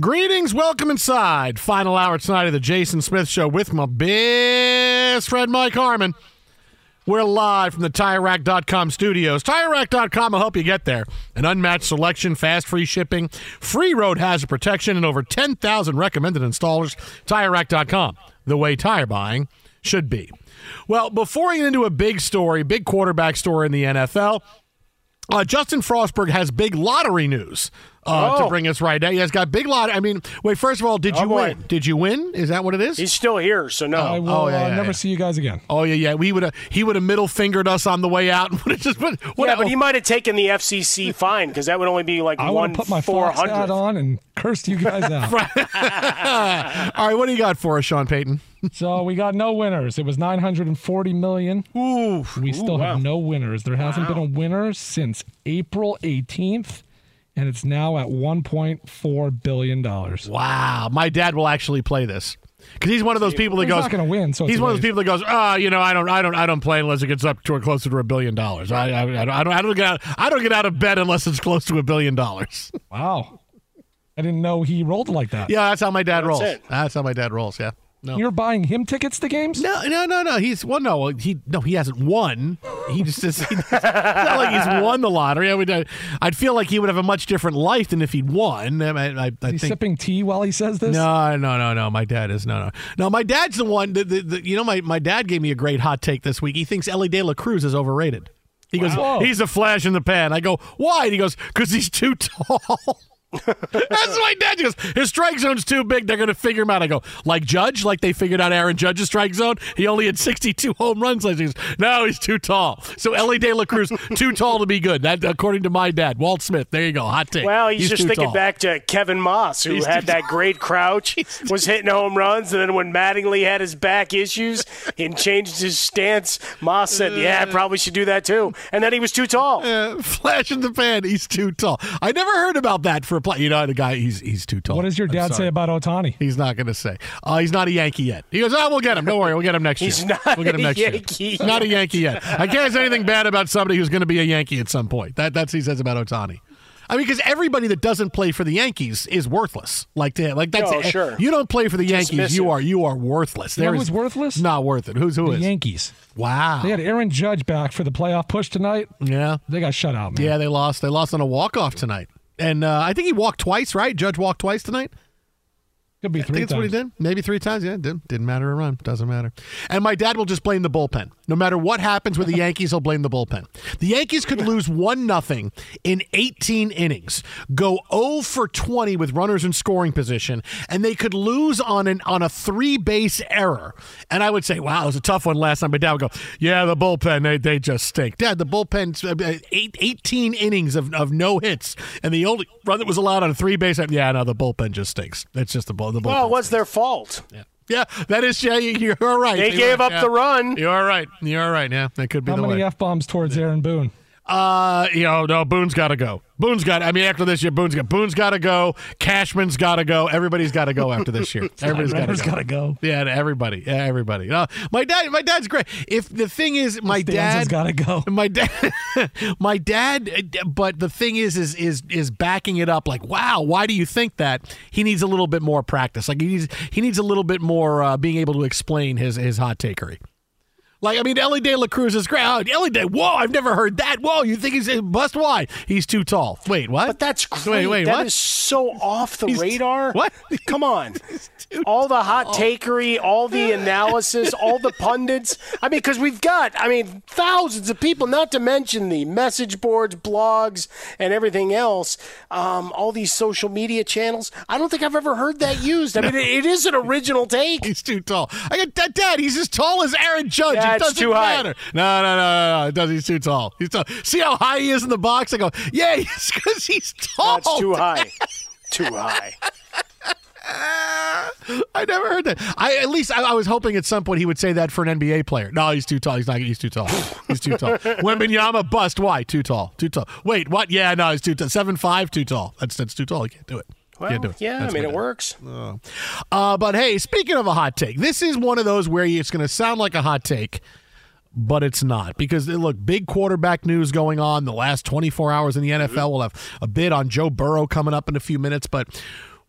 Greetings, welcome inside. Final hour tonight of the Jason Smith Show with my best friend Mike Harmon. We're live from the TireRack.com studios. TireRack.com will help you get there. An unmatched selection, fast free shipping, free road hazard protection, and over 10,000 recommended installers. TireRack.com, the way tire buying should be. Well, before we get into a big story, big quarterback story in the NFL, uh, Justin Frostberg has big lottery news uh, to Oh. bring us right now. He has got big lottery. I mean, wait. First of all, did Oh, you boy. win? Did you win? Is that what it is? He's still here, so no. I will Oh, yeah, uh, yeah, never yeah. see you guys again. Oh yeah, yeah. We would have. He would have middle fingered us on the way out. and would've just put, what yeah, but he might have taken the FCC fine because that would only be like I would one put my four hundred Fox hat on and cursed you guys out. all right, what do you got for us, Sean Payton? So we got no winners. It was 940 million. Ooh, We still have no winners. There hasn't been a winner since April 18th, and it's now at 1.4 billion dollars. wow. My dad will actually play this because he's one of those people that He's goes. not going to win. So He's one of those people that goes, ah, you know, I don't, I don't, I don't play unless it gets up to or closer to a billion dollars. I, I, I, don't, I don't, I don't get out, I don't get out of bed unless it's close to a billion dollars. Wow. I didn't know he rolled like that. yeah, that's how my dad rolls. it. That's how my dad rolls. Yeah. No. You're buying him tickets to games? No, no, no, no. He's well, no, he no, he hasn't won. He just is. It's not like he's won the lottery. I would, uh, I'd feel like he would have a much different life than if he'd won. I, I, I Is he think. sipping tea while he says this? No, no, no, no. My dad is no, no, no. My dad's the one. That, the, the, you know, my, my dad gave me a great hot take this week. He thinks Elly De La Cruz is overrated. He goes, Wow. he's a flash in the pan. I go, why? And he goes, because he's too tall. That's my dad goes. His strike zone's too big. They're going to figure him out. I go like Judge, like they figured out Aaron Judge's strike zone. He only had 62 home runs last year. No, he's too tall. So Elly De La Cruz too tall to be good. That according to my dad, Walt Smith. There you go. Hot take. Well, he's, just thinking tall. back to Kevin Maas, who He's had that great crouch, was hitting home runs, and then when Mattingly had his back issues and changed his stance, Maas said, "Yeah, I probably should do that too." And then he was too tall. Uh, flash in the pan. He's too tall. I never heard about that for a play. You know, the guy. He's he's too tall. What does your dad say about Ohtani? He's not going to say. Uh, he's not a Yankee yet. He goes, oh, we'll get him. Don't worry. We'll get him next He's year. not we'll get him a next Yankee year. Not a Yankee yet. I can't say anything bad about somebody who's going to be a Yankee at some point. That, that's what he says about Ohtani. I mean, because everybody that doesn't play for the Yankees is worthless. Like, to, like that's Oh, sure. You don't play for the Yankees, you are you are worthless. You know There who's worthless? Not worth it. Who's who The is? Yankees. Wow. They had Aaron Judge back for the playoff push tonight. yeah. They got shut out, man. Yeah, they lost. They lost on a walk off tonight, and uh, I think he walked twice. Right? Judge walked twice tonight. Could be I three think that's what he times. did. Maybe three times. Yeah, it did. Didn't matter a run. Doesn't matter. And my dad will just blame the bullpen. No matter what happens with the Yankees, he'll blame the bullpen. The Yankees could lose one nothing in 18 innings, go 0 for 20 with runners in scoring position, and they could lose on an on a three base error. And I would say, "Wow, it was a tough one last time. My dad would go, "Yeah, the bullpen they, they just stink." Dad, the bullpen uh, eight, 18 innings of, of no hits, and the only run that was allowed on a three base. Yeah, no, the bullpen just stinks. It's just the bull. The bullpen Well, it was their fault. Yeah, Yeah, that is. Yeah, you- you're right. They You're gave right, up yeah. the run. You're right. You're right. Yeah, that could be How the many f bombs towards Aaron Boone? Uh, you know, no, Boone's got to go. Boone's got. I mean, after this year, Boone's got. Boone's got to go. Cashman's got to go. Everybody's got to go after this year. Everybody's got to go. go. Yeah, everybody. Yeah, everybody. Uh, my dad. My dad's great. If the thing is, my Stanza's dad gotta go. My dad. my dad. But the thing is, is is is backing it up. Like, wow, why do you think that? He needs a little bit more practice. Like he needs he needs a little bit more uh, being able to explain his his hot takery. Like, I mean, Elly De La Cruz is great. Oh, Ellie De, whoa, I've never heard that. Whoa, you think he's a bust? Why? He's too tall. Wait, what? But that's great. Wait, wait, That what? is so off the He's- radar. what? Come on. all the hot takery, all the analysis, all the pundits. I mean, because we've got, I mean, thousands of people, not to mention the message boards, blogs, and everything else, um, all these social media channels. I don't think I've ever heard that used. I mean, it, it is an original take. He's too tall. I got Dad, Dad. He's as tall as Aaron Judge. That's it doesn't too high. matter. No, no, no, no, no. It does. He's too tall. He's tall. See how high he is in the box? I go, yeah, it's because he's tall. That's too high. Too high. I never heard that. I at least I, I was hoping at some point he would say that for an NBA player. No, he's too tall. He's not. He's too tall. He's too tall. Wembanyama bust. Why? Too tall. Too tall. Wait, what? Yeah, no, he's too tall. Seven five. Too tall. That's that's too tall. He can't do it. Well, it. yeah, That's I mean, it works. Uh, but hey, speaking of a hot take, this is one of those where it's going to sound like a hot take, but it's not because look, big quarterback news going on the last 24 hours in the NFL. We'll have a bit on Joe Burrow coming up in a few minutes, but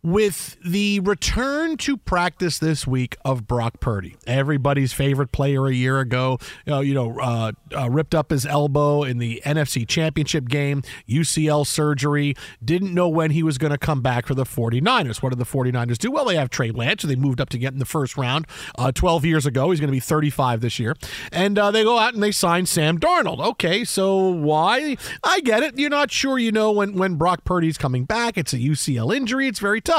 with the return to practice this week of Brock Purdy, everybody's favorite player a year ago, you know, you know uh, uh, ripped up his elbow in the NFC Championship game, UCL surgery, didn't know when he was going to come back for the 49ers. What did the 49ers do? Well, they have Trey Lance, who they moved up to get in the first round uh, 12 years ago. He's going to be 35 this year. And uh, they go out and they sign Sam Darnold. Okay, so why? I get it. You're not sure you know when, when Brock Purdy's coming back. It's a UCL injury. It's very tough.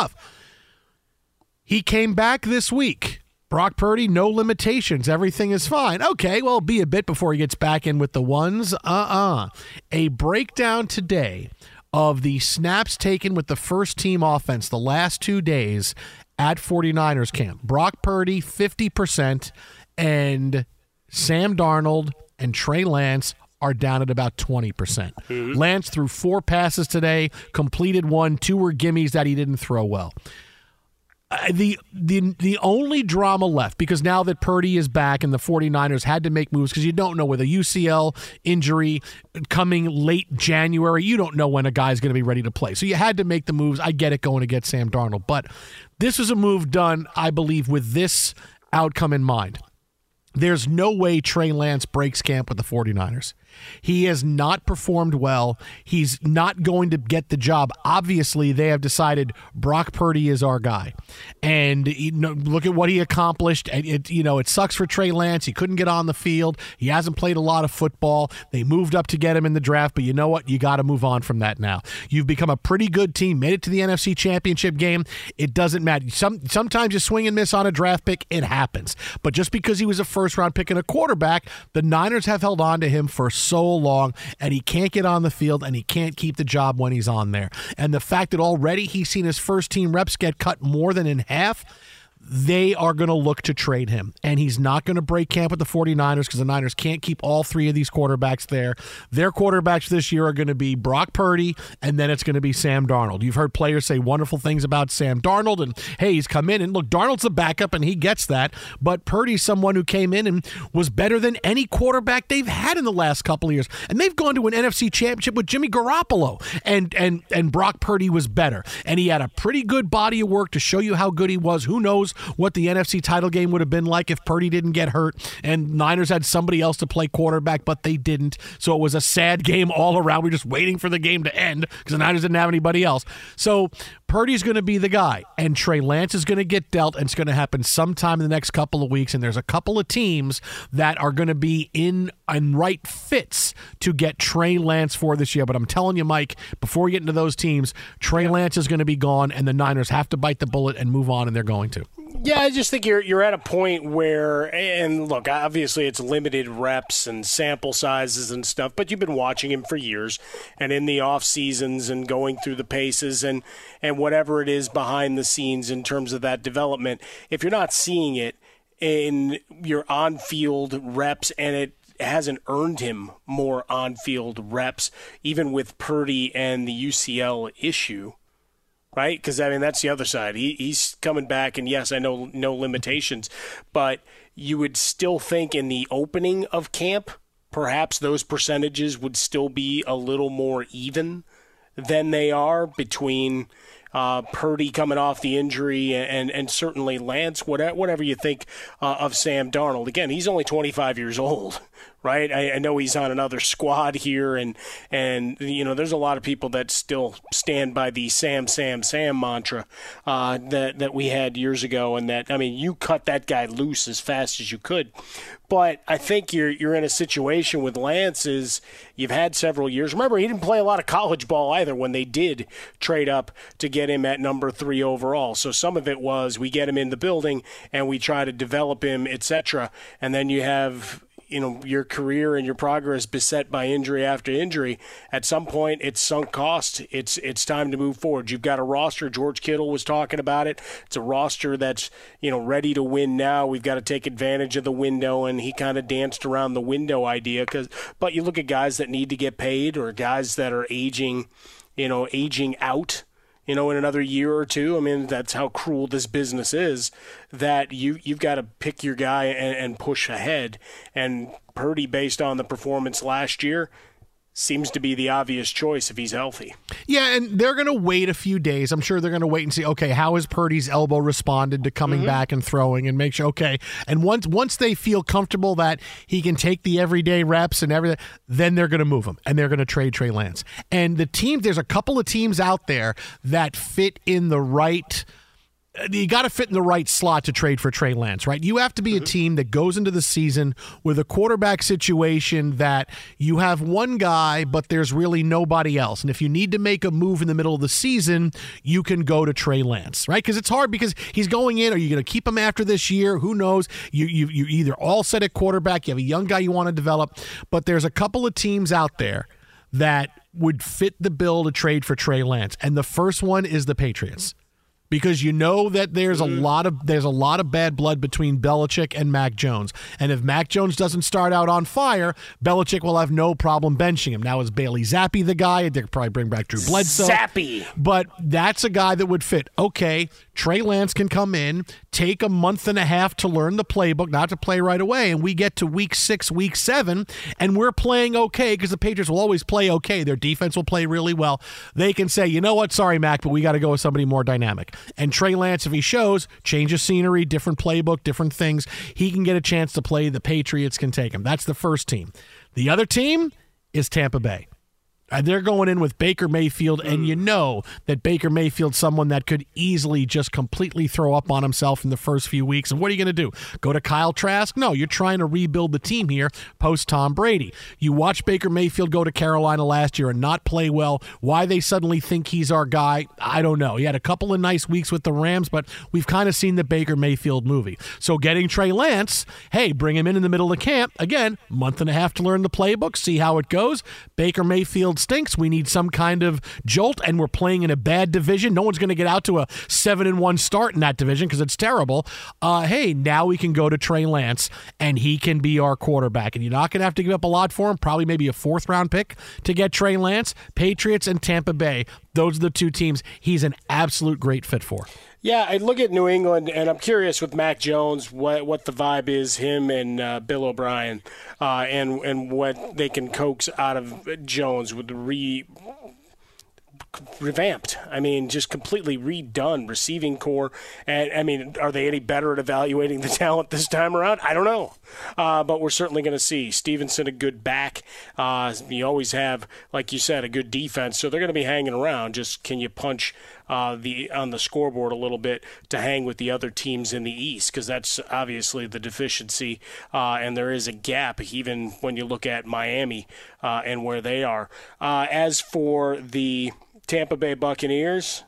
He came back this week. Brock Purdy, no limitations. Everything is fine. Okay, well, be a bit before he gets back in with the ones. Uh uh A breakdown today of the snaps taken with the first team offense the last two days at 49ers camp. Brock Purdy, 50%, and Sam Darnold and Trey Lance are down at about 20%. Lance threw four passes today, completed one, two were gimmies that he didn't throw well. Uh, the the the only drama left because now that Purdy is back and the 49ers had to make moves because you don't know with a UCL injury coming late January, you don't know when a guy's going to be ready to play. So you had to make the moves. I get it going to get Sam Darnold, but this is a move done, I believe, with this outcome in mind. There's no way Trey Lance breaks camp with the 49ers. He has not performed well. He's not going to get the job. Obviously, they have decided Brock Purdy is our guy, and you know, look at what he accomplished. And it, you know, it sucks for Trey Lance. He couldn't get on the field. He hasn't played a lot of football. They moved up to get him in the draft, but you know what? You got to move on from that now. You've become a pretty good team. Made it to the NFC Championship game. It doesn't matter. Some sometimes you swing and miss on a draft pick. It happens. But just because he was a first round pick and a quarterback, the Niners have held on to him for so long, and he can't get on the field and he can't keep the job when he's on there. And the fact that already he's seen his first team reps get cut more than in half they are going to look to trade him. And he's not going to break camp with the 49ers because the Niners can't keep all three of these quarterbacks there. Their quarterbacks this year are going to be Brock Purdy, and then it's going to be Sam Darnold. You've heard players say wonderful things about Sam Darnold, and hey, he's come in, and look, Darnold's a backup, and he gets that. But Purdy's someone who came in and was better than any quarterback they've had in the last couple of years. And they've gone to an NFC championship with Jimmy Garoppolo, and, and, and Brock Purdy was better. And he had a pretty good body of work to show you how good he was. Who knows what the NFC title game would have been like if Purdy didn't get hurt and Niners had somebody else to play quarterback, but they didn't. So it was a sad game all around. We are just waiting for the game to end because the Niners didn't have anybody else. So Purdy's going to be the guy, and Trey Lance is going to get dealt, and it's going to happen sometime in the next couple of weeks. And there's a couple of teams that are going to be in and right fits to get Trey Lance for this year. But I'm telling you, Mike, before we get into those teams, Trey Lance is going to be gone, and the Niners have to bite the bullet and move on, and they're going to. Yeah, I just think you're you're at a point where, and look, obviously it's limited reps and sample sizes and stuff, but you've been watching him for years, and in the off seasons and going through the paces and and whatever it is behind the scenes in terms of that development. If you're not seeing it in your on field reps, and it hasn't earned him more on field reps, even with Purdy and the UCL issue right? Because I mean that's the other side. He, he's coming back, and yes, I know no limitations, but you would still think in the opening of camp, perhaps those percentages would still be a little more even than they are between uh, Purdy coming off the injury, and and certainly Lance. Whatever, whatever you think uh, of Sam Darnold. Again, he's only 25 years old right? I, I, know he's on another squad here, and and you know there's a lot of people that still stand by the Sam Sam Sam mantra uh, that that we had years ago, and that I mean you cut that guy loose as fast as you could. But I think you're you're in a situation with Lance is you've had several years. Remember, he didn't play a lot of college ball either when they did trade up to get him at number three overall. So some of it was we get him in the building and we try to develop him, etc. And then you have you know your career and your progress beset by injury after injury, at some point it's sunk cost. It's it's time to move forward. You've got a roster. George Kittle was talking about it. It's a roster that's you know ready to win now. We've got to take advantage of the window, and he kind of danced around the window idea. Because but you look at guys that need to get paid or guys that are aging, you know, aging out you know, in another year or two. I mean, that's how cruel this business is. That you you've got to pick your guy and, and push ahead. And Purdy, based on the performance last year, seems to be the obvious choice if he's healthy. Yeah, and they're going to wait a few days. I'm sure they're going to wait and see. Okay, how has Purdy's elbow responded to coming mm-hmm. back and throwing, and make sure. Okay, and once once they feel comfortable that he can take the everyday reps and everything, then they're going to move him and they're going to trade Trey Lance. And the team, there's a couple of teams out there that fit in the right you got to fit in the right slot to trade for Trey Lance, right? You have to be a mm-hmm. team that goes into the season with a quarterback situation that you have one guy, but there's really nobody else. And if you need to make a move in the middle of the season, you can go to Trey Lance, right? Because it's hard because he's going in. Are you going to keep him after this year? Who knows? You you you either all set at quarterback, you have a young guy you want to develop, but there's a couple of teams out there that would fit the bill to trade for Trey Lance, and the first one is the Patriots because you know that there's a mm-hmm. lot of there's a lot of bad blood between Belichick and Mac Jones. And if Mac Jones doesn't start out on fire, Belichick will have no problem benching him. Now is Bailey Zappe the guy? They could probably bring back Drew Bledsoe. Zappe. But that's a guy that would fit. Okay, Trey Lance can come in, take a month and a half to learn the playbook, not to play right away, and we get to week six, week seven, and we're playing okay because the Patriots will always play okay. Their defense will play really well. They can say, you know what, sorry, Mac, but we got to go with somebody more dynamic. And Trey Lance, if he shows, change of scenery, different playbook, different things, he can get a chance to play. The Patriots can take him. That's the first team. The other team is Tampa Bay. Uh, they're going in with Baker Mayfield, and you know that Baker Mayfield's someone that could easily just completely throw up on himself in the first few weeks. And what are you going to do? Go to Kyle Trask? No, you're trying to rebuild the team here post Tom Brady. You watch Baker Mayfield go to Carolina last year and not play well. Why they suddenly think he's our guy, I don't know. He had a couple of nice weeks with the Rams, but we've kind of seen the Baker Mayfield movie. So getting Trey Lance, hey, bring him in in the middle of the camp. Again, month and a half to learn the playbook, see how it goes. Baker Mayfield stinks. We need some kind of jolt, and we're playing in a bad division. No one's going to get out to a seven and one start in that division because it's terrible. Uh, hey, now we can go to Trey Lance, and he can be our quarterback. And you're not going to have to give up a lot for him. Probably maybe a fourth round pick to get Trey Lance. Patriots and Tampa Bay. Those are the two teams he's an absolute great fit for. Yeah, I look at New England, and I'm curious with Mac Jones what what the vibe is, him and uh, Bill O'Brien, uh, and and what they can coax out of Jones with the re revamped. I mean, just completely redone receiving corps. And I mean, are they any better at evaluating the talent this time around? I don't know. Uh, but we're certainly going to see Stevenson a good back. Uh, you always have, like you said, a good defense, so they're going to be hanging around. Just can you punch uh, the on the scoreboard a little bit to hang with the other teams in the East? Because that's obviously the deficiency, uh, and there is a gap even when you look at Miami uh, and where they are. Uh, as for the Tampa Bay Buccaneers,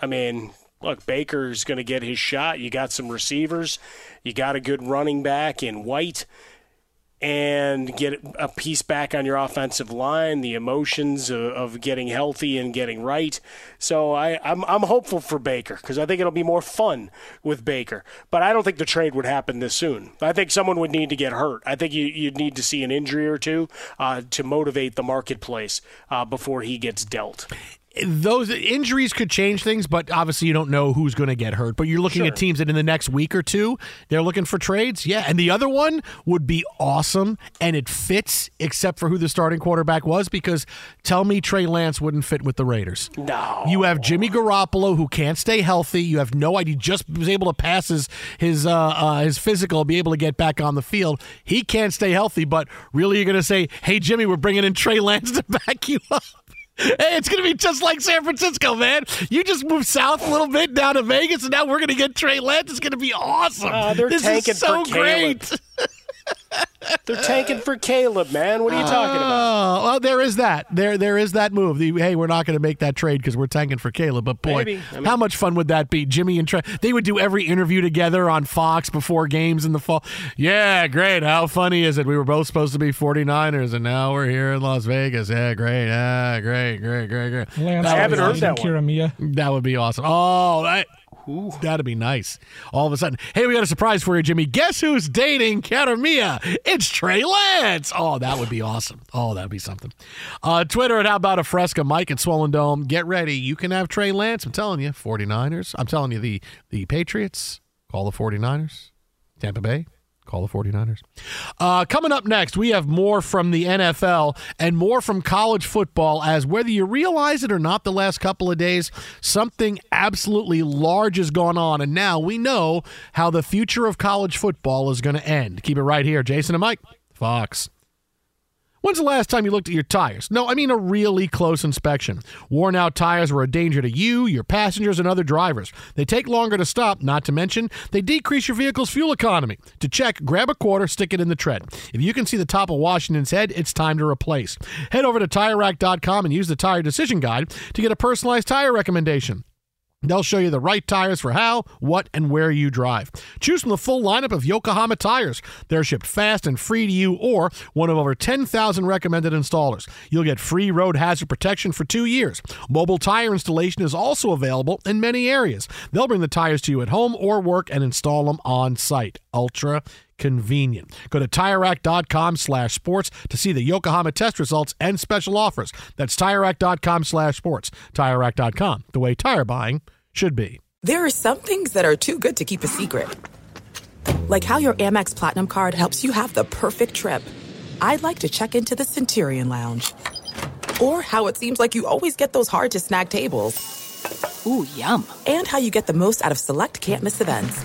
I mean, look, Baker's going to get his shot. You got some receivers, you got a good running back in White, and get a piece back on your offensive line. The emotions of, of getting healthy and getting right. So I, I'm I'm hopeful for Baker because I think it'll be more fun with Baker. But I don't think the trade would happen this soon. I think someone would need to get hurt. I think you you'd need to see an injury or two uh, to motivate the marketplace uh, before he gets dealt those injuries could change things, but obviously you don't know who's going to get hurt. But you're looking Sure. at teams that in the next week or two they're looking for trades. Yeah, and the other one would be awesome, and it fits except for who the starting quarterback was. Because tell me Trey Lance wouldn't fit with the Raiders. No. You have Jimmy Garoppolo who can't stay healthy. You have no idea. Just was able to pass his his uh, uh, his physical, be able to get back on the field. He can't stay healthy. But really, you're going to say, "Hey, Jimmy, we're bringing in Trey Lance to back you up." Hey, it's going to be just like San Francisco, man. You just moved south a little bit down to Vegas, and now we're going to get Trey Lance. It's going to be awesome. Uh, they're this tanking is so for Caleb. great. They're tanking for Caleb, man. What are you talking about? Oh, well, there is that. There, there is that move. The, hey, we're not going to make that trade because we're tanking for Caleb. But boy, I mean- how much fun would that be? Jimmy and Trey. They would do every interview together on Fox before games in the fall. Yeah, great. How funny is it? We were both supposed to be 49ers, and now we're here in Las Vegas. Yeah, great. Ah, great, great, great, great. Lance I haven't heard that one. Kiara Mia. That would be awesome. Oh, that, that'd be nice. All of a sudden, hey, we got a surprise for you, Jimmy. Guess who's dating Kiara Mia? It's Trey Lance. Oh, that would be awesome. Oh, that'd be something. Uh, Twitter at How About a Fresca, Mike at Swollen Dome. Get ready. You can have Trey Lance. I'm telling you, 49ers. I'm telling you, the, the Patriots, call the 49ers. Tampa Bay, call the 49ers. Uh, coming up next, we have more from the NFL and more from college football. As whether you realize it or not, the last couple of days, something absolutely large has gone on. And now we know how the future of college football is going to end. Keep it right here. Jason and Mike, Fox. When's the last time you looked at your tires? No, I mean a really close inspection. Worn out tires are a danger to you, your passengers, and other drivers. They take longer to stop, not to mention, they decrease your vehicle's fuel economy. To check, grab a quarter, stick it in the tread. If you can see the top of Washington's head, it's time to replace. Head over to TireRack.com and use the Tire Decision Guide to get a personalized tire recommendation. They'll show you the right tires for how, what, and where you drive. Choose from the full lineup of Yokohama tires. They're shipped fast and free to you or one of over 10,000 recommended installers. You'll get free road hazard protection for two years. Mobile tire installation is also available in many areas. They'll bring the tires to you at home or work and install them on site. Ultra convenient. Go to TireRack.com slash sports to see the Yokohama test results and special offers. That's TireRack.com slash sports. TireRack.com, the way tire buying should be. There are some things that are too good to keep a secret. Like how your Amex Platinum card helps you have the perfect trip. I'd like to check into the Centurion Lounge. Or how it seems like you always get those hard to snag tables. Ooh, yum. And how you get the most out of select can't miss events.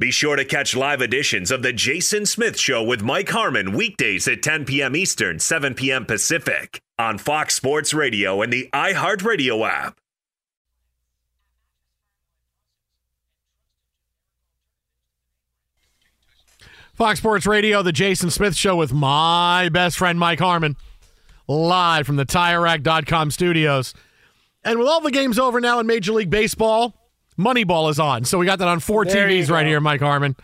Be sure to catch live editions of The Jason Smith Show with Mike Harmon weekdays at 10 p.m. Eastern, 7 p.m. Pacific on Fox Sports Radio and the iHeartRadio app. Fox Sports Radio, The Jason Smith Show with my best friend Mike Harmon, live from the TireRack.com studios. And with all the games over now in Major League Baseball, Moneyball is on. So we got that on four There TVs right here, Mike Harmon.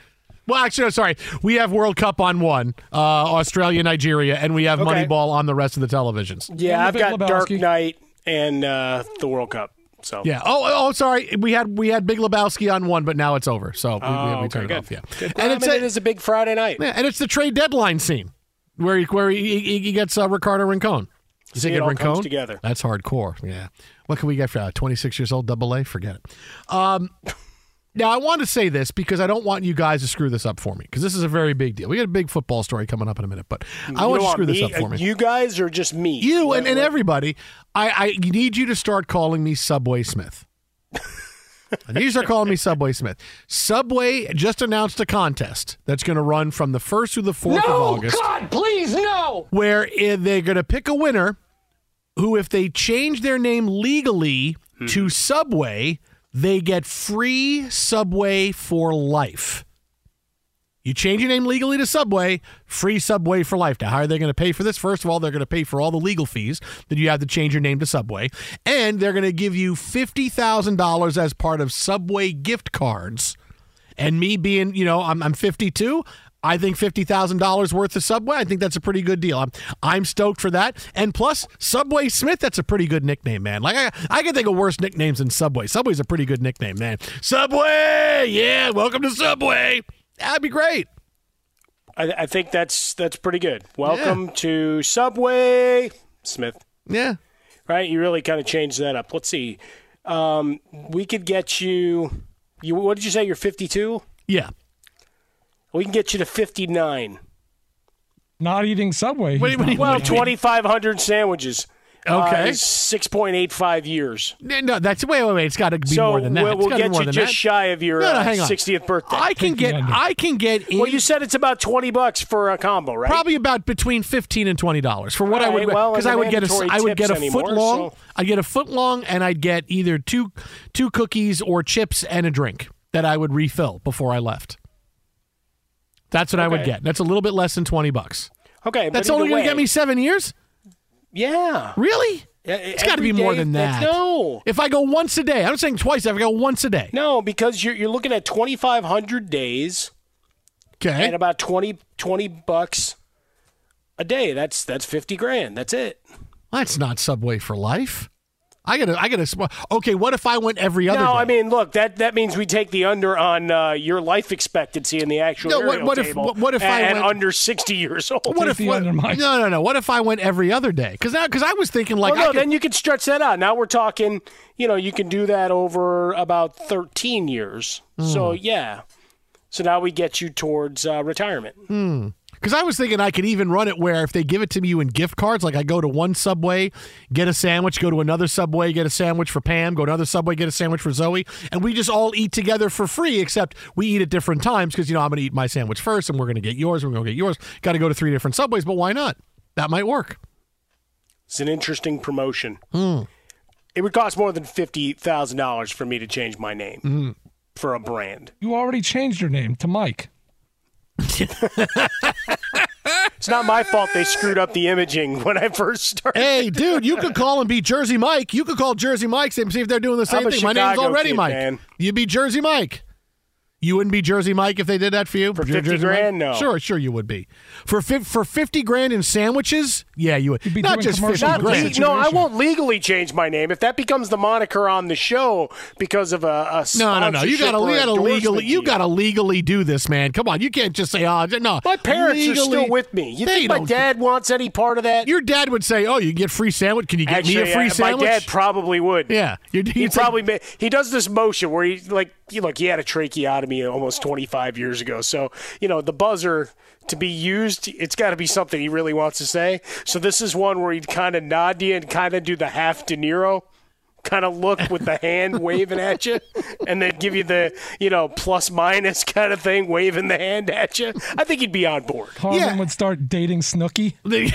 Well, actually, no, sorry. We have World Cup on one, uh, Australia, Nigeria, and we have Okay. Moneyball on the rest of the televisions. Yeah, I've got Big Dark Lebowski. Knight and uh, the World Cup. So Yeah. Oh, oh, sorry. We had we had Big Lebowski on one, but now it's over. So we, Oh, we, we okay, turned it off. Yeah. Good. And I it's mean, a, it is a big Friday night. yeah, and it's the trade deadline scene where he where he, he, he gets uh, Ricardo Rincon. You See, think it comes Rincon? together. That's hardcore. Yeah. What can we get for uh, 26 years old double A? Forget it. Um, now, I want to say this because I don't want you guys to screw this up for me because this is a very big deal. We got a big football story coming up in a minute, but I want you to don't screw this up for me. You guys or just me? You What- and, and what- everybody, I, I need you to start calling me Subway Smith. I need you to start calling me Subway Smith. Subway just announced a contest that's going to run from the 1st through the 4th of August God, please no. where i- they're going to pick a winner who, if they change their name legally hmm. to Subway, they get free Subway for life. You change your name legally to Subway, free Subway for life. Now, how are they going to pay for this? First of all, they're going to pay for all the legal fees that you have to change your name to Subway, and they're going to give you fifty thousand dollars as part of Subway gift cards. And me being, you know, I'm, I'm 52. I think fifty thousand dollars worth of Subway. I think that's a pretty good deal. I'm I'm stoked for that. And plus, Subway Smith. That's a pretty good nickname, man. Like I I can think of worse nicknames than Subway. Subway's a pretty good nickname, man. Subway, yeah. Welcome to Subway. That'd be great. I, I think that's that's pretty good. Welcome to Subway, Smith. Yeah. Right, you really kind of changed that up. Let's see. Um, we could get you. You what did you say? You're 52. Yeah. We can get you to 59. not eating Subway. What do what do not you- Well, 2,500 sandwiches. Okay. Uh, 6.85 years. No, that's wait, wait, wait. It's got to be so more than that. we'll, we'll get you just that. shy of your No, no, uh, hang on. 60th birthday. I can get I can get in, well, you said it's about 20 bucks for a combo, right? probably about between fifteen and twenty dollars for what I would right, well, because I would get a mandatory I would get a tips foot long. so- I'd get a foot long, and I'd get either two two cookies or chips and a drink that I would refill before I left. That's what I would get. That's a little bit less than twenty bucks. Okay, That's only going to get me seven years. Yeah. Really? It's got to be more than that. No. If I go once a day, I'm not saying twice. If I go once a day, No, because you're, you're looking at 2,500 days okay. and about 20, 20 bucks a day. That's that's 50 grand. That's it. That's not Subway for life. I gotta, I gotta. Okay, what if I went every other no, day? I mean, look, that, that means we take the under on uh, your life expectancy in the actual No, what- what if- table what- what if I went- under 60 years old? what if what, no, no, no? What if I went every other day? Because because I was thinking like well, no, could, then you can stretch that out. Now we're talking, you know, you can do that over about 13 years. So, Hmm. yeah. So now we get you towards uh, retirement. Because I was thinking I could even run it where if they give it to you in gift cards, like I go to one Subway, get a sandwich, go to another Subway, get a sandwich for Pam, go to another Subway, get a sandwich for Zoe, and we just all eat together for free, except we eat at different times because, you know, I'm going to eat my sandwich first and we're going to get yours, we're going to get yours. Got to go to three different Subways, but why not? That might work. It's an interesting promotion. Hmm. It would cost more than $50,000 for me to change my name Hmm. for a brand. You already changed your name to Mike. It's not my fault they screwed up the imaging when I first started. Hey, dude, you could call and be Jersey Mike. You could call Jersey Mike and see if they're doing the same thing. My name's already kid, Mike. man. You'd be Jersey Mike. You wouldn't be Jersey Mike if they did that for you? For 50 Jersey Mike? grand? No. Sure, sure you would be. For fi- for 50 grand in sandwiches? Yeah, you would. be Not doing just 50 Not grand. le- no, I won't legally change my name. If that becomes the moniker on the show because of a, a No, no, no. You gotta, you gotta legally, you gotta legally do this, man. Come on, you can't just say, "Oh, no." My parents are still with me. You think my dad wants any part of that? Your dad would say, "Oh, you get free sandwich. Can you get Actually, me a free uh, sandwich?" my dad probably would. yeah, you'd, He he'd say- probably ma- he does this motion where he like he look he had a tracheotomy almost 25 years ago. So you know the buzzer to be used, it's got to be something he really wants to say. So this is one where he'd kind of nod to you and kind of do the half De Niro. Kind of look with the hand waving at you, and then give you the you know plus minus kind of thing, waving the hand at you. I think he'd be on board. Carmen Yeah. would start dating Snooki.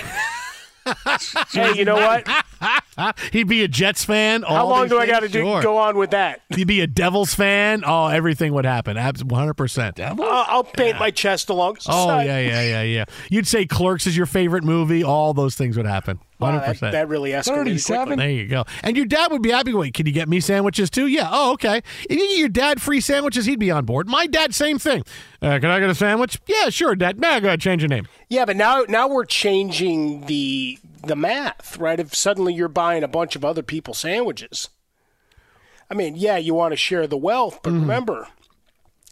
Hey, you know what? He'd be a Jets fan. How long these do I got to do Sure. go on with that? He'd be a Devils fan. Oh, everything would happen. Absolutely, 100%. I'll, I'll paint my chest along. Oh, yeah, yeah, yeah, yeah. You'd say Clerks is your favorite movie. All those things would happen. Wow, 100%. that, that really escalated. 37? quickly. There you go. And your dad would be happy. Wait, can you get me sandwiches too? Yeah. Oh, okay. If you get your dad free sandwiches, he'd be on board. My dad, same thing. Uh, can I get a sandwich? Yeah, sure, Dad. Nah, go ahead, change your name. Yeah, but now now we're changing the the math, right? If suddenly you're buying a bunch of other people's sandwiches. I mean, yeah, you want to share the wealth, but Mm-hmm. remember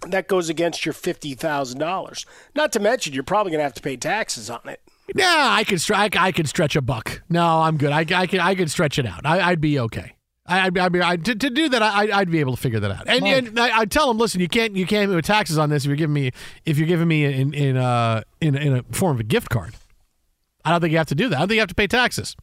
that goes against your fifty thousand dollars. Not to mention, you're probably going to have to pay taxes on it. Nah, I could stretch. I could stretch a buck. No, I'm good. I, I could. I could stretch it out. I, I'd be okay. I, I'd, be- I'd be. I, to, to do that, I, I'd be able to figure that out. And, and I, I tell them, listen, you can't. You can't do taxes on this if you're giving me. If you're giving me in in uh in in a form of a gift card. I don't think you have to do that. I don't think you have to pay taxes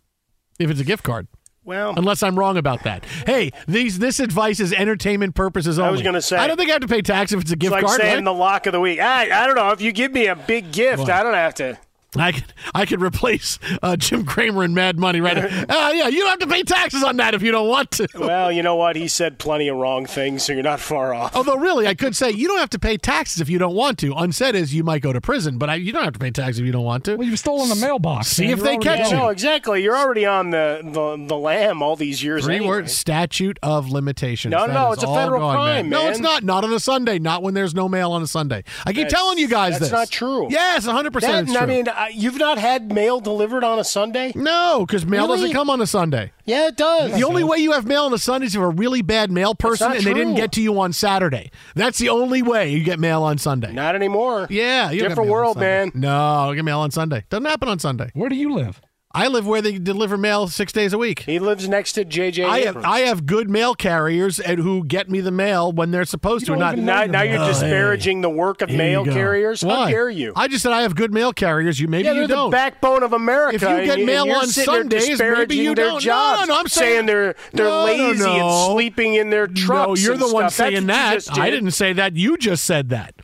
if it's a gift card. Well, Unless I'm wrong about that. Hey, these this advice is entertainment purposes only. I was gonna say- I don't think I have to pay tax if it's a it's gift like card. saying right? the lock of the week. I I don't know if you give me a big gift, What? I don't have to. I could I could replace uh, Jim Cramer in Mad Money right. uh, yeah, you don't have to pay taxes on that if you don't want to. Well, you know what? He said plenty of wrong things, so you're not far off. Although, really, I could say you don't have to pay taxes if you don't want to. Unsaid is you might go to prison, but I, you don't have to pay taxes if you don't want to. Well, you've stolen the mailbox. See man. if You're they catch you. no, exactly. You're already on the, the, the lam all these years. Three anyway. words: statute of limitations. No, That no, it's a federal gone, crime, No, man. it's not. Not on a Sunday. Not when there's no mail on a Sunday. I keep That's- telling you guys that's this. not true. Yes, 100 percent. I mean, uh, you've not had mail delivered on a Sunday? no, because mail Really? doesn't come on a Sunday. Yeah, it does. The only way you have mail on a Sunday is if you're a really bad mail person not and they didn't get to you on Saturday. That's the only way you get mail on Sunday. Not anymore. Yeah, you Different world, man. No, I don't get mail on Sunday. Doesn't happen on Sunday. Where do you live? I live where they deliver mail six days a week. He lives next to JJ. I have Abrams. I have good mail carriers and who get me the mail when they're supposed to. don't Not even know now, now you're Oh, hey. disparaging the work of Here mail you go. carriers. How Why? dare you? I just said I have good mail carriers. You maybe yeah, you they're the don't. backbone of America. If you get mail on Sundays, maybe you their don't. Jobs, no, I'm saying- they're they're No, no, lazy no. and sleeping in their trucks. no, you're and the one stuff. Saying what you that. I didn't say that. You just said that,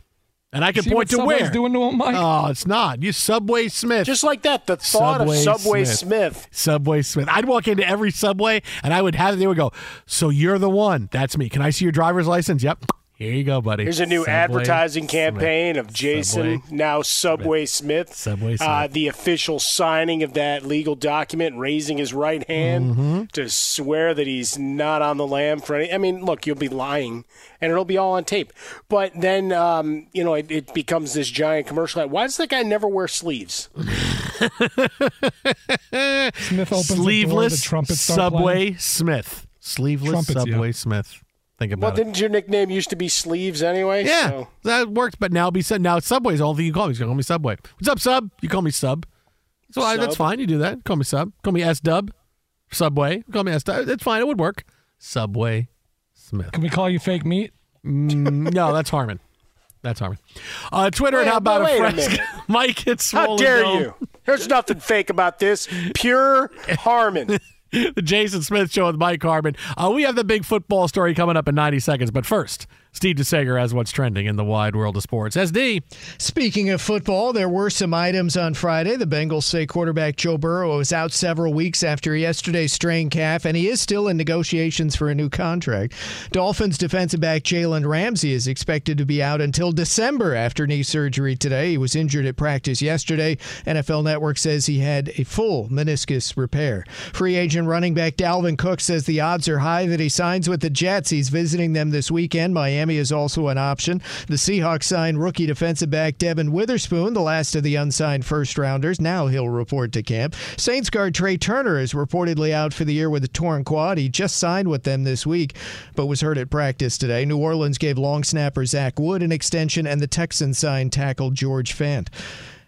and I can See point what to Subway's where. doing to him, Mike? Oh, it's not. You Subway Smith. Just like that, the thought Subway of Subway Smith. Smith. Subway Smith. I'd walk into every Subway and I would have. They would go. So you're the one. That's me. Can I see your driver's license? Yep. Here you go, buddy. Here's a new Subway advertising Smith. campaign of Jason, Subway now Subway Smith. Subway Uh, Smith. the official signing of that legal document, raising his right hand Mm-hmm. to swear that he's not on the lam for any. I mean, look, you'll be lying, and it'll be all on tape. But then, um, you know, it, it becomes this giant commercial. Why does that guy never wear sleeves? Smith opens the door, the trumpets Subway playing. Smith. Sleeveless Trumpets, Subway yeah. Smith. Think Well, about it. didn't your nickname used to be Sleeves anyway? Yeah, So- that works. But now be said. Now Subway's the only thing you call me. You call me Subway. What's up, Sub? You call me Sub. So I, that's fine. You do that. Call me Sub. Call me S Dub. Subway. Call me S Dub. That's fine. It would work. Subway Smith. Can we call you fake meat? Mm, no, that's Harmon. That's Harmon. Uh, Twitter Wait, and how about wait a a fresh. Mike? It's How dare Dome. you? There's nothing fake about this. Pure Harmon. the Jason Smith Show with Mike Harmon. Uh, we have the big football story coming up in 90 seconds. But first, Steve DeSager has what's trending in the wide world of sports. SD. Speaking of football, there were some items on Friday. The Bengals say quarterback Joe Burrow is out several weeks after yesterday's strained calf, and he is still in negotiations for a new contract. Dolphins defensive back Jalen Ramsey is expected to be out until December after knee surgery today. He was injured at practice yesterday. NFL Network says he had a full meniscus repair. Free agent running back Dalvin Cook says the odds are high that he signs with the Jets. He's visiting them this weekend. Miami is also an option. The Seahawks signed rookie defensive back Devon Witherspoon, the last of the unsigned first rounders. Now he'll report to camp. Saints guard Trai Turner is reportedly out for the year with a torn quad. He just signed with them this week, but was hurt at practice today. New Orleans gave long snapper Zach Wood an extension, and the Texans signed tackle George Fant.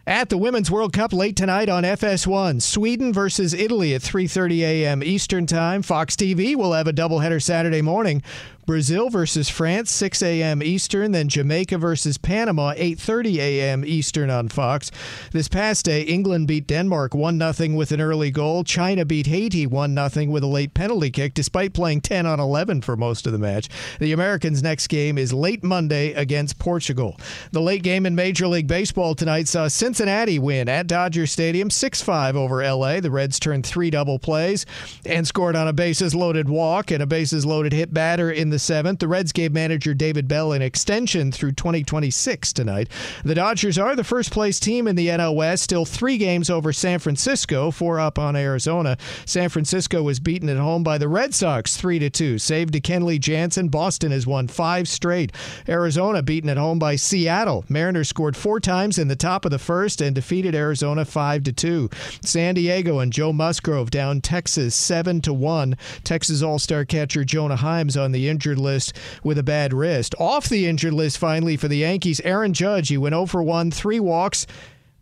At the Women's World Cup late tonight on FS1, Sweden versus Italy at 3:30 a.m. Eastern Time. Fox TV will have a doubleheader Saturday morning. Brazil versus France 6 a.m. Eastern, then Jamaica versus Panama 8:30 a.m. Eastern on Fox. This past day, England beat Denmark 1-0 with an early goal. China beat Haiti 1-0 with a late penalty kick despite playing 10 on 11 for most of the match. The Americans' next game is late Monday against Portugal. The late game in Major League Baseball tonight saw Cincinnati win at Dodger Stadium 6-5 over LA. The Reds turned 3 double plays and scored on a bases loaded walk and a bases loaded hit batter in the seventh. The Reds gave manager David Bell an extension through 2026 tonight. The Dodgers are the first place team in the NL West, still three games over San Francisco, four up on Arizona. San Francisco was beaten at home by the Red Sox 3 to 2. Saved to Kenley Jansen. Boston has won five straight. Arizona beaten at home by Seattle. Mariners scored four times in the top of the first and defeated Arizona 5 to 2. San Diego and Joe Musgrove down Texas 7 to 1. Texas All-Star catcher Jonah Himes on the injured list with a bad wrist. Off the injured list finally for the Yankees, Aaron Judge. He went 0 for 1, three walks.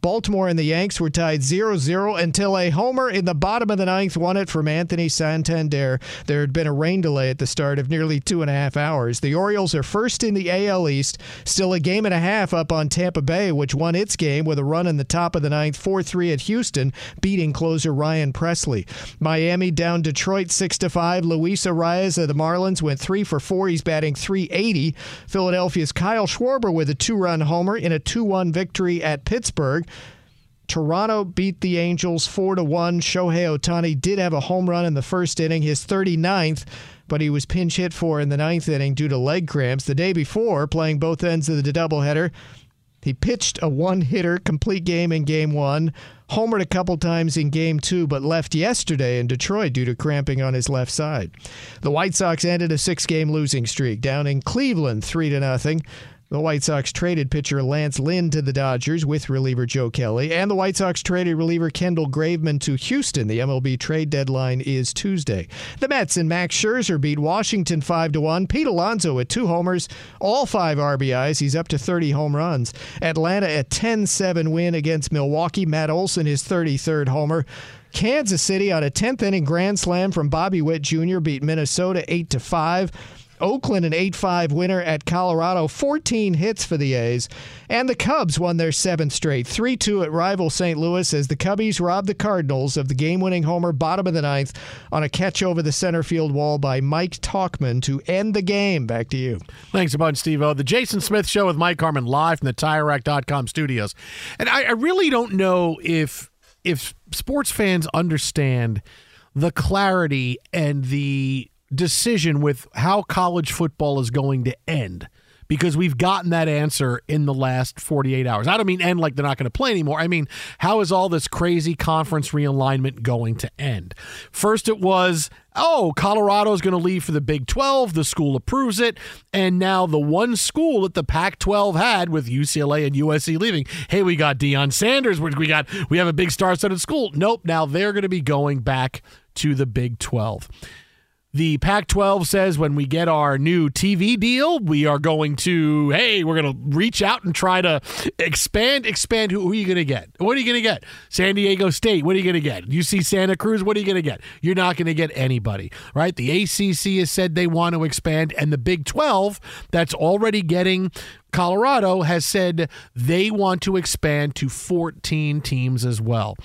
Baltimore and the Yanks were tied 0 0 until a homer in the bottom of the ninth won it from Anthony Santander. There had been a rain delay at the start of nearly two and a half hours. The Orioles are first in the AL East, still a game and a half up on Tampa Bay, which won its game with a run in the top of the ninth, 4 3 at Houston, beating closer Ryan Pressly. Miami down Detroit 6 5. Luis Arraez of the Marlins went 3 for 4. He's batting 380. Philadelphia's Kyle Schwarber with a two run homer in a 2 1 victory at Pittsburgh. Toronto beat the Angels 4 to 1. Shohei Ohtani did have a home run in the first inning, his 39th, but he was pinch hit for in the ninth inning due to leg cramps. The day before, playing both ends of the doubleheader, he pitched a one hitter complete game in game one, homered a couple times in game two, but left yesterday in Detroit due to cramping on his left side. The White Sox ended a six game losing streak down in Cleveland, 3 to nothing. The White Sox traded pitcher Lance Lynn to the Dodgers with reliever Joe Kelly, and the White Sox traded reliever Kendall Graveman to Houston. The MLB trade deadline is Tuesday. The Mets and Max Scherzer beat Washington 5 to 1. Pete Alonso with two homers, all five RBIs. He's up to 30 home runs. Atlanta a 10 7 win against Milwaukee. Matt Olson, his 33rd homer. Kansas City on a 10th inning grand slam from Bobby Witt Jr. beat Minnesota 8 to 5. Oakland, an 8 5 winner at Colorado, 14 hits for the A's. And the Cubs won their seventh straight, 3 2 at rival St. Louis as the Cubbies robbed the Cardinals of the game winning homer bottom of the ninth on a catch over the center field wall by Mike Tauchman to end the game. Back to you. Thanks a bunch, Steve O. The Jason Smith Show with Mike Harmon live from the TireRack.com studios. And I, I really don't know if if sports fans understand the clarity and the decision with how college football is going to end because we've gotten that answer in the last 48 hours. I don't mean end like they're not going to play anymore. I mean, how is all this crazy conference realignment going to end? First, it was, oh, Colorado's going to leave for the Big 12. The school approves it. And now the one school that the Pac 12 had with UCLA and USC leaving, hey, we got Deion Sanders. We got, we have a big star studded school. Nope. Now they're going to be going back to the Big 12. The Pac 12 says when we get our new TV deal, we are going to, hey, we're going to reach out and try to expand, expand. Who, who are you going to get? What are you going to get? San Diego State, what are you going to get? You see Santa Cruz, what are you going to get? You're not going to get anybody, right? The ACC has said they want to expand, and the Big 12, that's already getting Colorado, has said they want to expand to 14 teams as well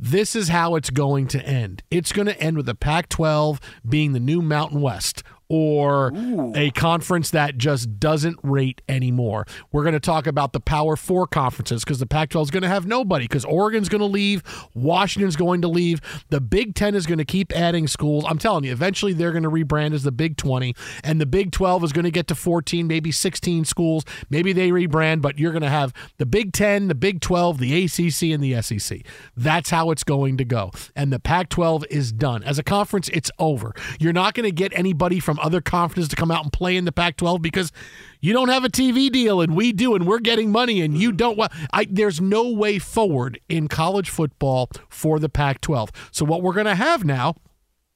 this is how it's going to end. It's going to end with the Pac 12 being the new Mountain West or Ooh. a conference that just doesn't rate anymore. We're going to talk about the Power Four conferences because the Pac 12 is going to have nobody because Oregon's going to leave, Washington's going to leave, the Big Ten is going to keep adding schools. I'm telling you, eventually they're going to rebrand as the Big 20, and the Big 12 is going to get to 14, maybe 16 schools. Maybe they rebrand, but you're going to have the Big 10, the Big 12, the ACC, and the SEC. That's how it's going to go. And the Pac 12 is done. As a conference, it's over. You're not going to get anybody from other conferences to come out and play in the Pac 12 because you don't have a TV deal and we do and we're getting money and you don't. Well, I, there's no way forward in college football for the Pac 12. So, what we're going to have now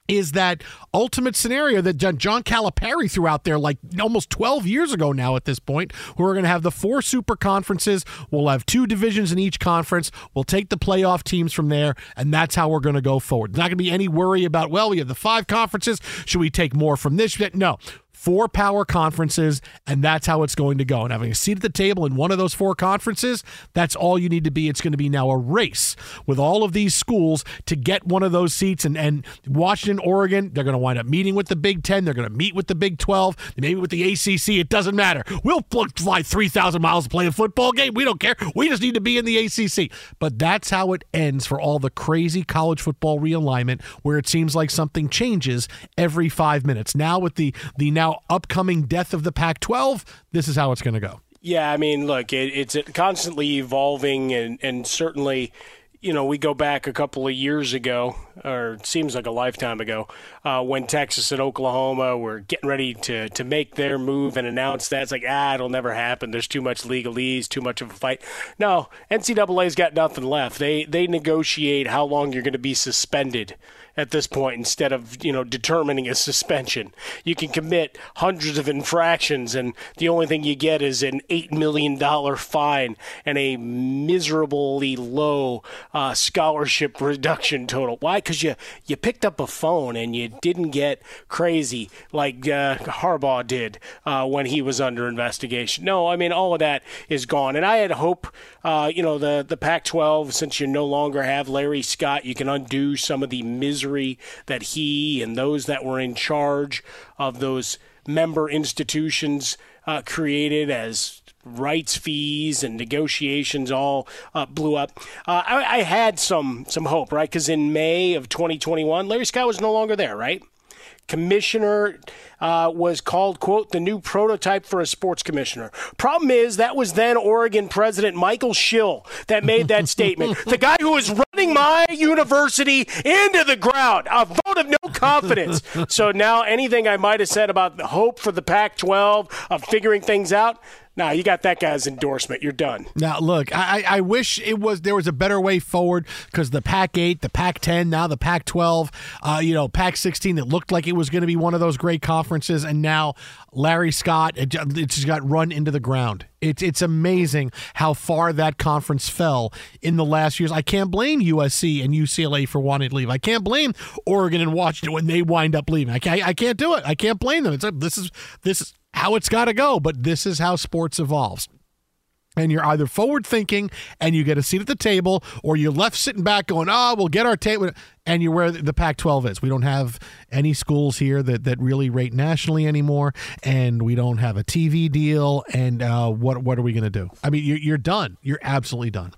is that ultimate scenario that John Calipari threw out there like almost 12 years ago now at this point. We're going to have the four super conferences. We'll have two divisions in each conference. We'll take the playoff teams from there, and that's how we're going to go forward. There's not going to be any worry about, well, we have the five conferences. Should we take more from this? No four power conferences, and that's how it's going to go. And having a seat at the table in one of those four conferences, that's all you need to be. It's going to be now a race with all of these schools to get one of those seats. And, and Washington, Oregon, they're going to wind up meeting with the Big Ten. They're going to meet with the Big 12, maybe with the ACC. It doesn't matter. We'll fly 3,000 miles to play a football game. We don't care. We just need to be in the ACC. But that's how it ends for all the crazy college football realignment where it seems like something changes every five minutes. Now, with the, the now upcoming death of the Pac 12, this is how it's going to go. Yeah, I mean, look, it, it's constantly evolving, and, and certainly, you know, we go back a couple of years ago, or it seems like a lifetime ago, uh, when Texas and Oklahoma were getting ready to, to make their move and announce that. It's like, ah, it'll never happen. There's too much legalese, too much of a fight. No, NCAA's got nothing left. They, they negotiate how long you're going to be suspended at this point instead of you know determining a suspension. You can commit hundreds of infractions, and the only thing you get is an eight million dollar fine and a miserably low uh, scholarship reduction total. Why? Because you you picked up a phone and you didn't get crazy like uh, Harbaugh did uh, when he was under investigation. No, I mean all of that is gone, and I had hope. Uh, you know the the Pac-12 since you no longer have Larry Scott, you can undo some of the misery misery that he and those that were in charge of those member institutions uh, created as rights fees and negotiations all uh, blew up. Uh, I, I, had some some hope, right? Because in May of 2021, Larry Scott was no longer there, right? Commissioner uh, was called, quote, the new prototype for a sports commissioner. Problem is, that was then Oregon President Michael Schill that made that statement. The guy who was my university into the ground. A vote of no confidence. so now anything I might have said about the hope for the Pac 12 of figuring things out, Nah, you got that guy's endorsement. You're done. Now, look, I, I wish it was there was a better way forward because the Pac 8, the Pac 10, now the Pac 12, uh, you know, Pac 16, it looked like it was going to be one of those great conferences. And now Larry Scott, it, just got run into the ground. It's, it's amazing how far that conference fell in the last years. I can't blame USC and UCLA for wanting to leave. I can't blame Oregon and Washington when they wind up leaving. I can't, I can't do it. I can't blame them. It's a, this is this is how it's got to go, but this is how sports evolves. And you're either forward thinking and you get a seat at the table, or you're left sitting back going, oh, we'll get our table. And you're where the Pac 12 is. We don't have any schools here that, that really rate nationally anymore. And we don't have a TV deal. And uh, what, what are we going to do? I mean, you're, you're done. You're absolutely done.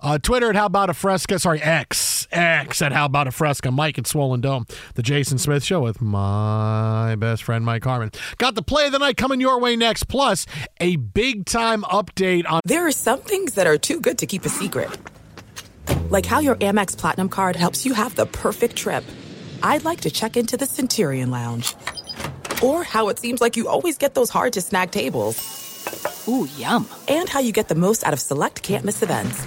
Uh, Twitter at How About a Fresca. Sorry, X. X at How About a Fresca. Mike at Swollen Dome. The Jason Smith Show with my best friend, Mike Harmon. Got the play of the night coming your way next. Plus, a big time update on. There are some things that are too good to keep a secret. Like how your Amex Platinum card helps you have the perfect trip. I'd like to check into the Centurion Lounge. Or how it seems like you always get those hard to snag tables. Ooh, yum. And how you get the most out of select can't miss events.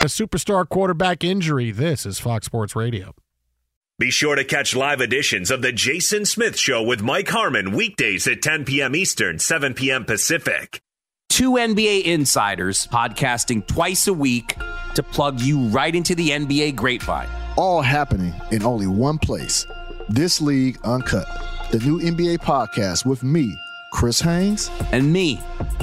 A superstar quarterback injury. This is Fox Sports Radio. Be sure to catch live editions of The Jason Smith Show with Mike Harmon weekdays at 10 p.m. Eastern, 7 p.m. Pacific. Two NBA insiders podcasting twice a week to plug you right into the NBA grapevine. All happening in only one place. This League Uncut, the new NBA podcast with me, Chris Haynes, and me,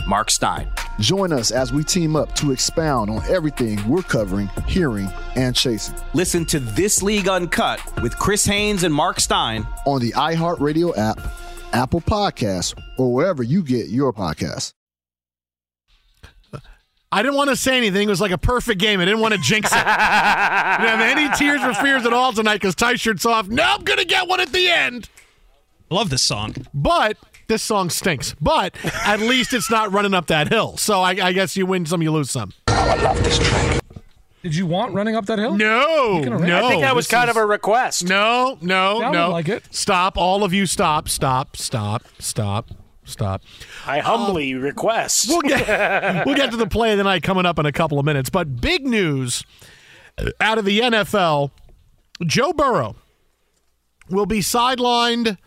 Mark Stein. Join us as we team up to expound on everything we're covering, hearing, and chasing. Listen to This League Uncut with Chris Haynes and Mark Stein on the iHeartRadio app, Apple Podcasts, or wherever you get your podcasts. I didn't want to say anything. It was like a perfect game. I didn't want to jinx it. didn't have any tears or fears at all tonight because Ty shirt's off. Now I'm going to get one at the end. Love this song. But this song stinks. But at least it's not running up that hill. So I, I guess you win some, you lose some. I love this track. Did you want running up that hill? No, You can arrange- no. I think that was this kind is- of a request. No, no, Yeah, I would no. like it. Stop, all of you. Stop, stop, stop, stop, stop. I humbly request. We'll get we'll get to the play of the night coming up in a couple of minutes. But big news out of the NFL: Joe Burrow will be sidelined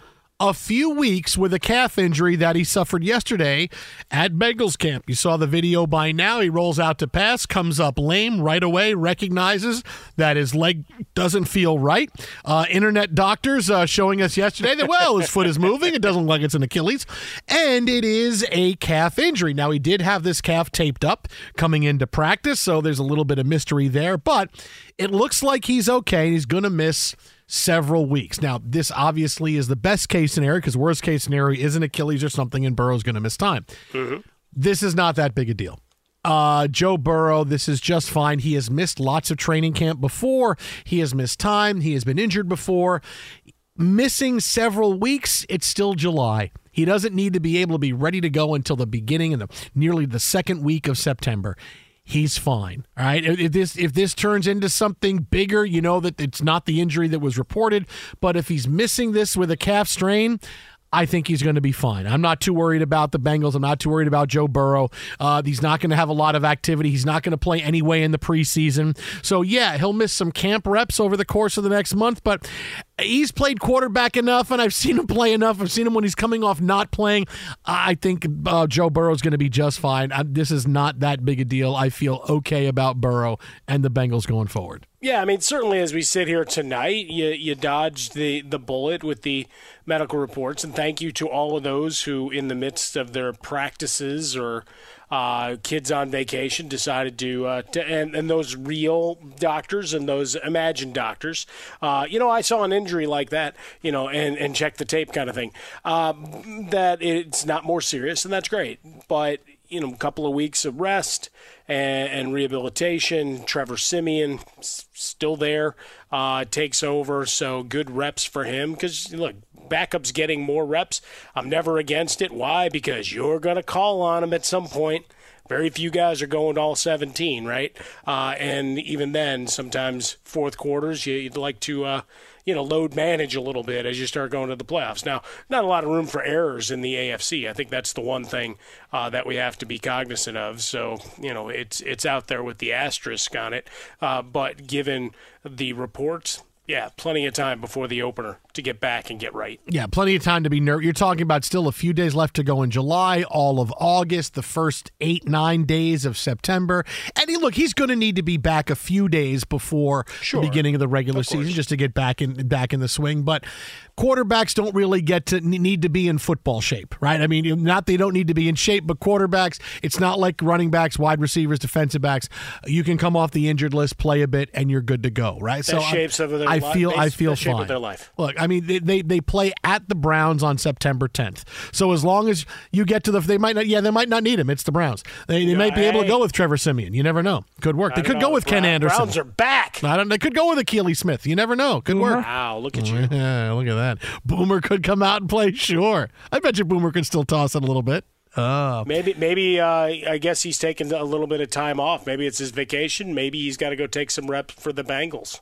a few weeks with a calf injury that he suffered yesterday at Bengals camp. You saw the video by now. He rolls out to pass, comes up lame right away, recognizes that his leg doesn't feel right. Uh, internet doctors uh, showing us yesterday that, well, his foot is moving. It doesn't look like it's an Achilles. And it is a calf injury. Now, he did have this calf taped up coming into practice, so there's a little bit of mystery there, but it looks like he's okay. He's going to miss several weeks. Now, this obviously is the best case scenario because worst case scenario is an Achilles or something, and Burrow's going to miss time. This is not that big a deal. Uh, Joe Burrow, this is just fine. He has missed lots of training camp before. He has missed time. He has been injured before. Missing several weeks, it's still July. He doesn't need to be able to be ready to go until the beginning and the nearly the second week of September he's fine. All right. If this if this turns into something bigger, you know that it's not the injury that was reported. But if he's missing this with a calf strain. I think he's going to be fine. I'm not too worried about the Bengals. I'm not too worried about Joe Burrow. Uh, he's not going to have a lot of activity. He's not going to play anyway in the preseason. So, yeah, he'll miss some camp reps over the course of the next month, but he's played quarterback enough, and I've seen him play enough. I've seen him when he's coming off not playing. I think uh, Joe Burrow's going to be just fine. I, this is not that big a deal. I feel okay about Burrow and the Bengals going forward. Yeah, I mean, certainly as we sit here tonight, you you dodged the, the bullet with the medical reports, and thank you to all of those who, in the midst of their practices or uh, kids on vacation, decided to, uh, to and, and those real doctors and those imagined doctors. Uh, you know, I saw an injury like that, you know, and, and check the tape kind of thing, uh, that it's not more serious, and that's great. But, you know, a couple of weeks of rest and, and rehabilitation. Trevor Siemian s- still there, uh, takes over. So good reps for him because look, backup's getting more reps. I'm never against it. Why? Because you're gonna call on him at some point. Very few guys are going to all 17, right? Uh, and even then, sometimes fourth quarters, you, you'd like to, uh, you know, load manage a little bit as you start going to the playoffs. Now, not a lot of room for errors in the AFC. I think that's the one thing uh, that we have to be cognizant of. So, you know, it's it's out there with the asterisk on it. Uh, but given the reports, yeah, plenty of time before the opener to get back and get right. Yeah, plenty of time to be nervous. You're talking about still a few days left to go in July, all of August, the first eight, nine days of September. And he, look, he's going to need to be back a few days before the beginning of the regular season just to get back in back in the swing. But quarterbacks don't really get to need to be in football shape, right? I mean, not they don't need to be in shape, but quarterbacks, it's not like running backs, wide receivers, defensive backs. You can come off the injured list, play a bit, and you're good to go, right? I- shapes of their I li- feel I feel shape of fine. their life. Look, I mean, they, they they play at the Browns on September 10th. So as long as you get to the, they might not, yeah, they might not need him. It's the Browns. They, they might be able to go with Trevor Siemian. You never know. Could work. They could don't go know. with Ken Brown- Anderson. Browns are back. I don't. They could go with Akili Smith. You never know. Could work. Wow, look at you. Yeah, look at that. Boomer could come out and play. Sure, I bet you Boomer could still toss it a little bit. Oh, Maybe, maybe. Uh, I guess he's taking a little bit of time off. Maybe it's his vacation. Maybe he's got to go take some reps for the Bengals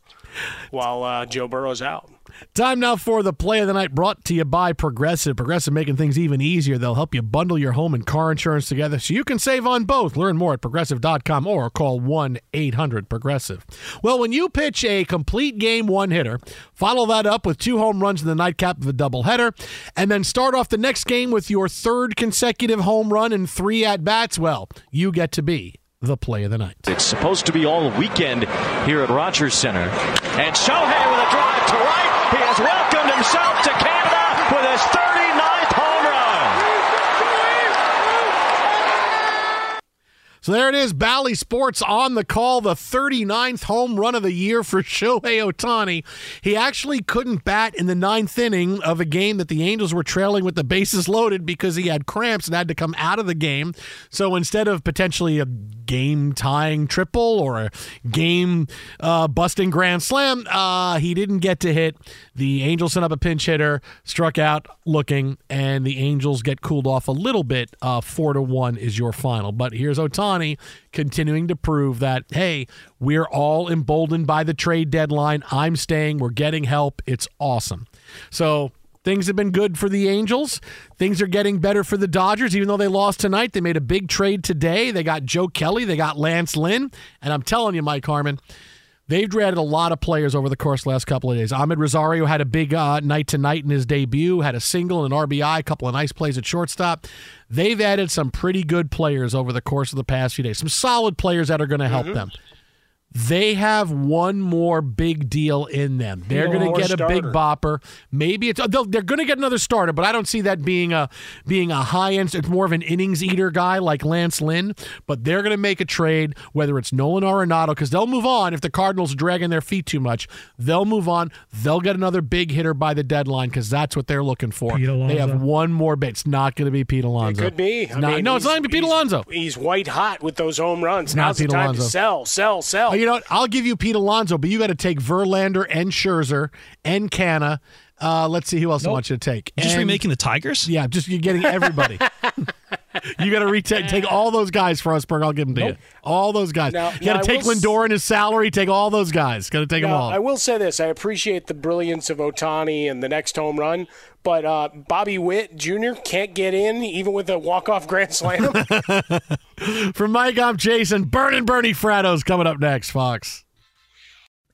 while uh, Joe Burrow's out. Time now for the play of the night brought to you by Progressive. Progressive making things even easier. They'll help you bundle your home and car insurance together so you can save on both. Learn more at progressive.com or call 1 800 Progressive. Well, when you pitch a complete game one hitter, follow that up with two home runs in the nightcap of a doubleheader, and then start off the next game with your third consecutive home run and three at bats, well, you get to be the play of the night. It's supposed to be all weekend here at Rogers Center. And Shohei with a drive to right. He has welcomed himself to Canada with his 39. 39- So there it is, Bally Sports on the call, the 39th home run of the year for Shohei Ohtani. He actually couldn't bat in the ninth inning of a game that the Angels were trailing with the bases loaded because he had cramps and had to come out of the game. So instead of potentially a game tying triple or a game uh, busting grand slam. Uh, he didn't get to hit. The Angels sent up a pinch hitter, struck out looking, and the Angels get cooled off a little bit. Uh, four to one is your final. But here's Continuing to prove that hey, we're all emboldened by the trade deadline. I'm staying. We're getting help. It's awesome. So Things have been good for the Angels. Things are getting better for the Dodgers, even though they lost tonight. They made a big trade today. They got Joe Kelly, they got Lance Lynn. And I'm telling you, Mike Harmon, they've added a lot of players over the course of the last couple of days. Amed Rosario had a big uh, night tonight in his debut, had a single and an RBI, a couple of nice plays at shortstop. They've added some pretty good players over the course of the past few days, some solid players that are going to help mm-hmm. them they have one more big deal in them. They're going to get a big bopper. Maybe it's they're going to get another starter, but I don't see that being a being a high end. It's more of an innings eater guy like Lance Lynn. But they're going to make a trade, whether it's Nolan or Arenado, because they'll move on if the Cardinals are dragging their feet too much. They'll move on. They'll get another big hitter by the deadline because that's what they're looking for. They have one more bit. It's not going to be Pete Alonso. It could be. Not, mean, no, it's not going to be Pete Alonso. He's white hot with those home runs. Now's the time Alonso. to sell, sell, sell. Oh, you know what? I'll give you Pete Alonso, but you got to take Verlander and Scherzer and Canha. Uh, let's see who else nope. I want you to take. You're just remaking the Tigers? Yeah, just you're getting everybody. you got to retake take all those guys for us, Berg. I'll give them to nope. you. All those guys. Now, you got to take Lindor and his salary. Take all those guys. Got to take now, them all. I will say this: I appreciate the brilliance of Ohtani and the next home run, but uh, Bobby Witt Jr. can't get in even with a walk off grand slam. From Mike, I'm Jason. Burning Bernie Fratto's coming up next. Fox.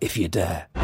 If you dare.